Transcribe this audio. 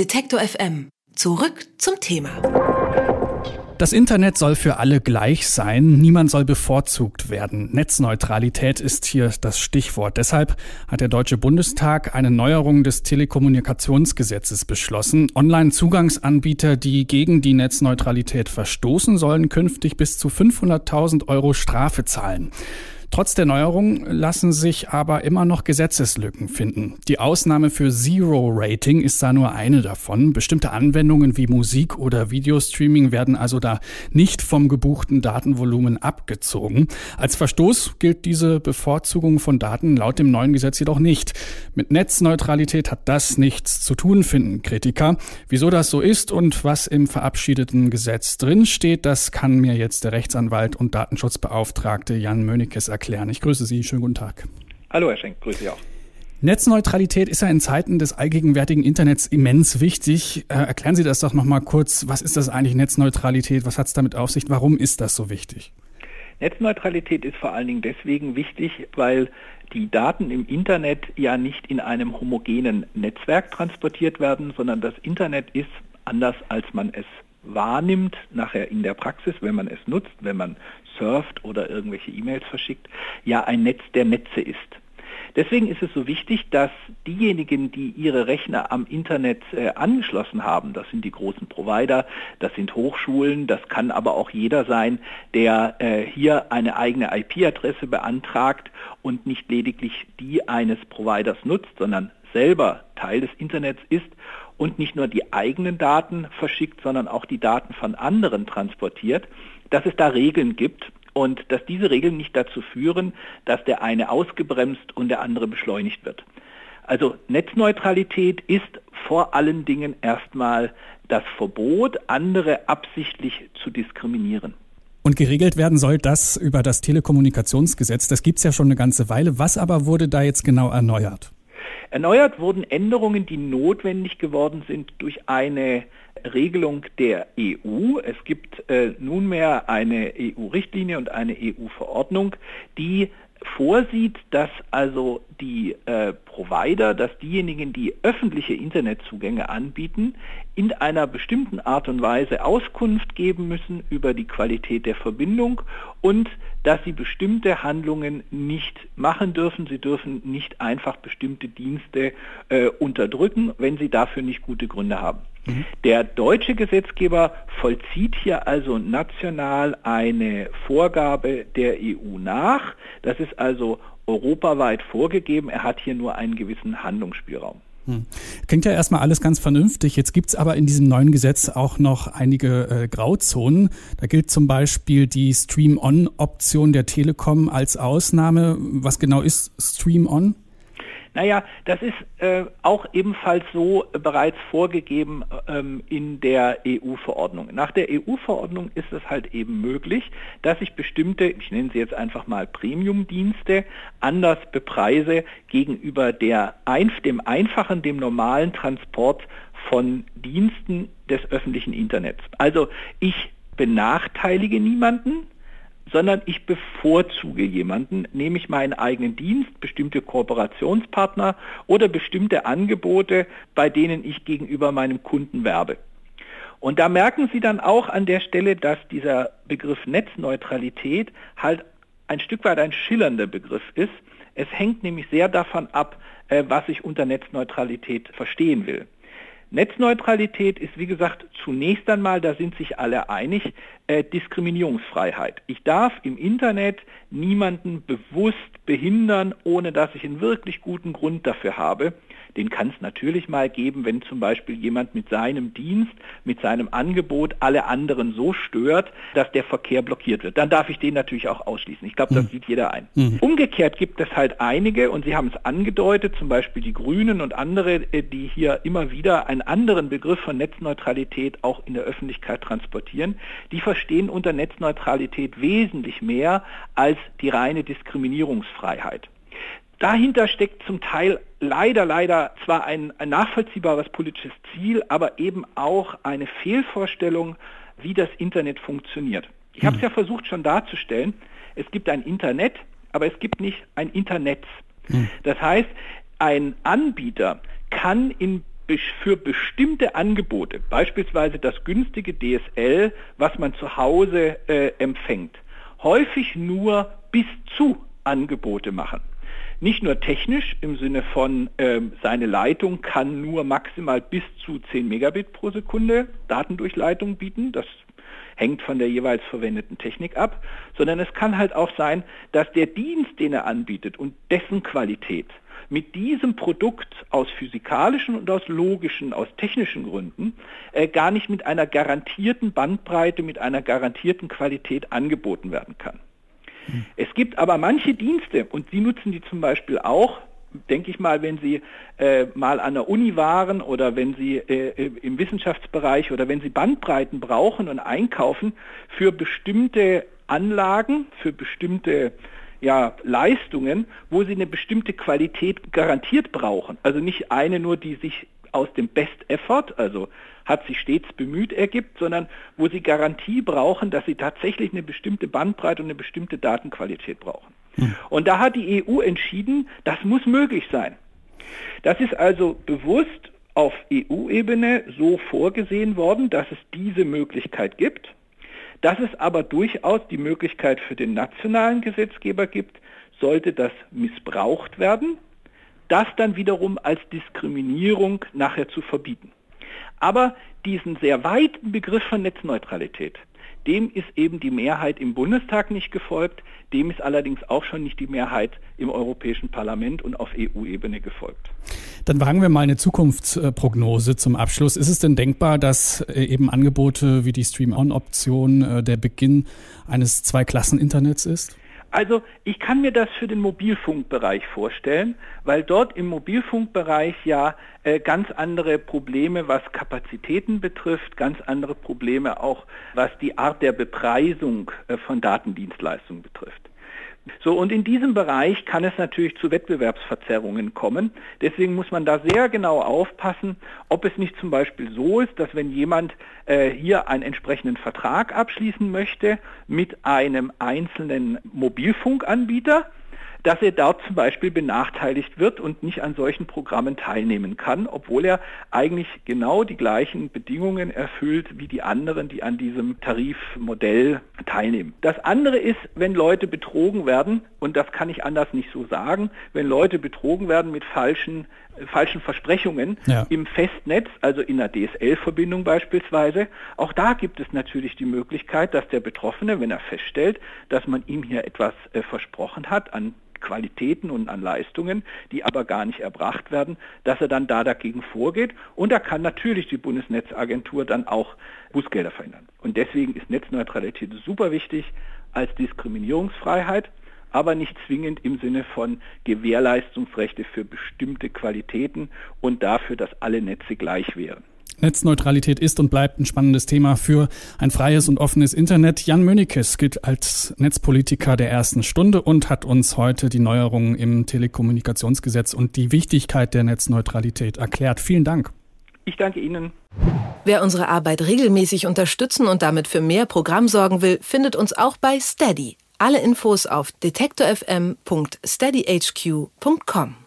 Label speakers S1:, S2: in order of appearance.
S1: Detektor FM. Zurück zum Thema.
S2: Das Internet soll für alle gleich sein, niemand soll bevorzugt werden. Netzneutralität ist hier das Stichwort. Deshalb hat der Deutsche Bundestag eine Neuerung des Telekommunikationsgesetzes beschlossen. Online-Zugangsanbieter, die gegen die Netzneutralität verstoßen, sollen künftig bis zu 500.000 Euro Strafe zahlen. Trotz der Neuerung lassen sich aber immer noch Gesetzeslücken finden. Die Ausnahme für Zero Rating ist da nur eine davon. Bestimmte Anwendungen wie Musik oder Videostreaming werden also da nicht vom gebuchten Datenvolumen abgezogen. Als Verstoß gilt diese Bevorzugung von Daten laut dem neuen Gesetz jedoch nicht. Mit Netzneutralität hat das nichts zu tun, finden Kritiker. Wieso das so ist und was im verabschiedeten Gesetz drinsteht, das kann mir jetzt der Rechtsanwalt und Datenschutzbeauftragte Jan Mönekes erklären erklären. Ich grüße Sie. Schönen guten Tag.
S3: Hallo, Herr Schenk. Grüße Sie auch.
S2: Netzneutralität ist ja in Zeiten des allgegenwärtigen Internets immens wichtig. Äh, erklären Sie das doch nochmal kurz. Was ist das eigentlich Netzneutralität? Was hat es damit auf sich? Warum ist das so wichtig?
S3: Netzneutralität ist vor allen Dingen deswegen wichtig, weil die Daten im Internet ja nicht in einem homogenen Netzwerk transportiert werden, sondern das Internet ist anders als man es wahrnimmt, nachher in der Praxis, wenn man es nutzt, wenn man surft oder irgendwelche E-Mails verschickt, ja ein Netz der Netze ist. Deswegen ist es so wichtig, dass diejenigen, die ihre Rechner am Internet äh, angeschlossen haben, das sind die großen Provider, das sind Hochschulen, das kann aber auch jeder sein, der äh, hier eine eigene IP-Adresse beantragt und nicht lediglich die eines Providers nutzt, sondern selber Teil des Internets ist und nicht nur die eigenen Daten verschickt, sondern auch die Daten von anderen transportiert, dass es da Regeln gibt und dass diese Regeln nicht dazu führen, dass der eine ausgebremst und der andere beschleunigt wird. Also Netzneutralität ist vor allen Dingen erstmal das Verbot, andere absichtlich zu diskriminieren.
S2: Und geregelt werden soll das über das Telekommunikationsgesetz. Das gibt es ja schon eine ganze Weile. Was aber wurde da jetzt genau erneuert?
S3: Erneuert wurden Änderungen, die notwendig geworden sind durch eine Regelung der EU. Es gibt äh, nunmehr eine EU-Richtlinie und eine EU-Verordnung, die vorsieht, dass also die äh, Provider, dass diejenigen, die öffentliche Internetzugänge anbieten, in einer bestimmten Art und Weise Auskunft geben müssen über die Qualität der Verbindung und dass sie bestimmte Handlungen nicht machen dürfen. Sie dürfen nicht einfach bestimmte Dienste äh, unterdrücken, wenn sie dafür nicht gute Gründe haben. Der deutsche Gesetzgeber vollzieht hier also national eine Vorgabe der EU nach. Das ist also europaweit vorgegeben. Er hat hier nur einen gewissen Handlungsspielraum.
S2: Hm. Klingt ja erstmal alles ganz vernünftig. Jetzt gibt es aber in diesem neuen Gesetz auch noch einige äh, Grauzonen. Da gilt zum Beispiel die Stream-On-Option der Telekom als Ausnahme. Was genau ist Stream-On?
S3: Naja, das ist äh, auch ebenfalls so äh, bereits vorgegeben ähm, in der EU-Verordnung. Nach der EU-Verordnung ist es halt eben möglich, dass ich bestimmte, ich nenne sie jetzt einfach mal Premium-Dienste, anders bepreise gegenüber der, dem einfachen, dem normalen Transport von Diensten des öffentlichen Internets. Also ich benachteilige niemanden, sondern ich bevorzuge jemanden, nehme ich meinen eigenen Dienst, bestimmte Kooperationspartner oder bestimmte Angebote, bei denen ich gegenüber meinem Kunden werbe. Und da merken Sie dann auch an der Stelle, dass dieser Begriff Netzneutralität halt ein Stück weit ein schillernder Begriff ist. Es hängt nämlich sehr davon ab, äh, was ich unter Netzneutralität verstehen will. Netzneutralität ist, wie gesagt, zunächst einmal, da sind sich alle einig, äh, Diskriminierungsfreiheit. Ich darf im Internet niemanden bewusst behindern, ohne dass ich einen wirklich guten Grund dafür habe. Den kann es natürlich mal geben, wenn zum Beispiel jemand mit seinem Dienst, mit seinem Angebot alle anderen so stört, dass der Verkehr blockiert wird. Dann darf ich den natürlich auch ausschließen. Ich glaube, das mhm. sieht jeder ein. Mhm. Umgekehrt gibt es halt einige, und Sie haben es angedeutet, zum Beispiel die Grünen und andere, äh, die hier immer wieder einen anderen Begriff von Netzneutralität auch in der Öffentlichkeit transportieren, die verstehen unter Netzneutralität wesentlich mehr als die reine Diskriminierungsfreiheit. Dahinter steckt zum Teil leider, leider zwar ein, ein, nachvollziehbares politisches Ziel, aber eben auch eine Fehlvorstellung, wie das Internet funktioniert. Ich habe es hm. ja versucht schon darzustellen. Es gibt ein Internet, aber es gibt nicht ein Internet. Hm. Das heißt, ein Anbieter kann in für bestimmte Angebote, beispielsweise das günstige DSL, was man zu Hause äh, empfängt, häufig nur bis zu Angebote machen. Nicht nur technisch im Sinne von äh, seine Leitung kann nur maximal bis zu 10 Megabit pro Sekunde Datendurchleitung bieten. Das hängt von der jeweils verwendeten Technik ab, sondern es kann halt auch sein, dass der Dienst, den er anbietet und dessen Qualität mit diesem Produkt aus physikalischen und aus logischen, aus technischen Gründen äh, gar nicht mit einer garantierten Bandbreite, mit einer garantierten Qualität angeboten werden kann. Hm. Es gibt aber manche Dienste, und Sie nutzen die zum Beispiel auch, denke ich mal, wenn Sie äh, mal an der Uni waren oder wenn Sie äh, im Wissenschaftsbereich oder wenn Sie Bandbreiten brauchen und einkaufen für bestimmte Anlagen, für bestimmte ja, Leistungen, wo Sie eine bestimmte Qualität garantiert brauchen. Also nicht eine nur, die sich aus dem Best Effort, also hat sich stets bemüht ergibt, sondern wo Sie Garantie brauchen, dass Sie tatsächlich eine bestimmte Bandbreite und eine bestimmte Datenqualität brauchen. Hm. Und da hat die EU entschieden, das muss möglich sein. Das ist also bewusst auf EU-Ebene so vorgesehen worden, dass es diese Möglichkeit gibt, dass es aber durchaus die Möglichkeit für den nationalen Gesetzgeber gibt, sollte das missbraucht werden, das dann wiederum als Diskriminierung nachher zu verbieten. Aber diesen sehr weiten Begriff von Netzneutralität, dem ist eben die Mehrheit im Bundestag nicht gefolgt, dem ist allerdings auch schon nicht die Mehrheit im Europäischen Parlament und auf EU-Ebene gefolgt.
S2: Dann wagen wir mal eine Zukunftsprognose zum Abschluss. Ist es denn denkbar, dass äh, eben Angebote wie die Stream-On-Option äh, der Beginn eines Zweiklassen-Internets ist?
S3: Also ich kann mir das für den Mobilfunkbereich vorstellen, weil dort im Mobilfunkbereich ja äh, ganz andere Probleme, was Kapazitäten betrifft, ganz andere Probleme auch, was die Art der Bepreisung äh, von Datendienstleistungen betrifft. So, und in diesem Bereich kann es natürlich zu Wettbewerbsverzerrungen kommen. Deswegen muss man da sehr genau aufpassen, ob es nicht zum Beispiel so ist, dass wenn jemand äh, hier einen entsprechenden Vertrag abschließen möchte mit einem einzelnen Mobilfunkanbieter, dass er dort zum Beispiel benachteiligt wird und nicht an solchen Programmen teilnehmen kann, obwohl er eigentlich genau die gleichen Bedingungen erfüllt wie die anderen, die an diesem Tarifmodell teilnehmen. Das andere ist, wenn Leute betrogen werden, und das kann ich anders nicht so sagen, wenn Leute betrogen werden mit falschen falschen Versprechungen ja. im Festnetz, also in der DSL-Verbindung beispielsweise. Auch da gibt es natürlich die Möglichkeit, dass der Betroffene, wenn er feststellt, dass man ihm hier etwas äh, versprochen hat an Qualitäten und an Leistungen, die aber gar nicht erbracht werden, dass er dann da dagegen vorgeht. Und da kann natürlich die Bundesnetzagentur dann auch Bußgelder verhindern. Und deswegen ist Netzneutralität super wichtig als Diskriminierungsfreiheit aber nicht zwingend im Sinne von Gewährleistungsrechte für bestimmte Qualitäten und dafür, dass alle Netze gleich wären.
S2: Netzneutralität ist und bleibt ein spannendes Thema für ein freies und offenes Internet. Jan Mönikes gilt als Netzpolitiker der ersten Stunde und hat uns heute die Neuerungen im Telekommunikationsgesetz und die Wichtigkeit der Netzneutralität erklärt. Vielen Dank.
S3: Ich danke Ihnen.
S1: Wer unsere Arbeit regelmäßig unterstützen und damit für mehr Programm sorgen will, findet uns auch bei Steady. Alle Infos auf detektorfm.steadyhq.com.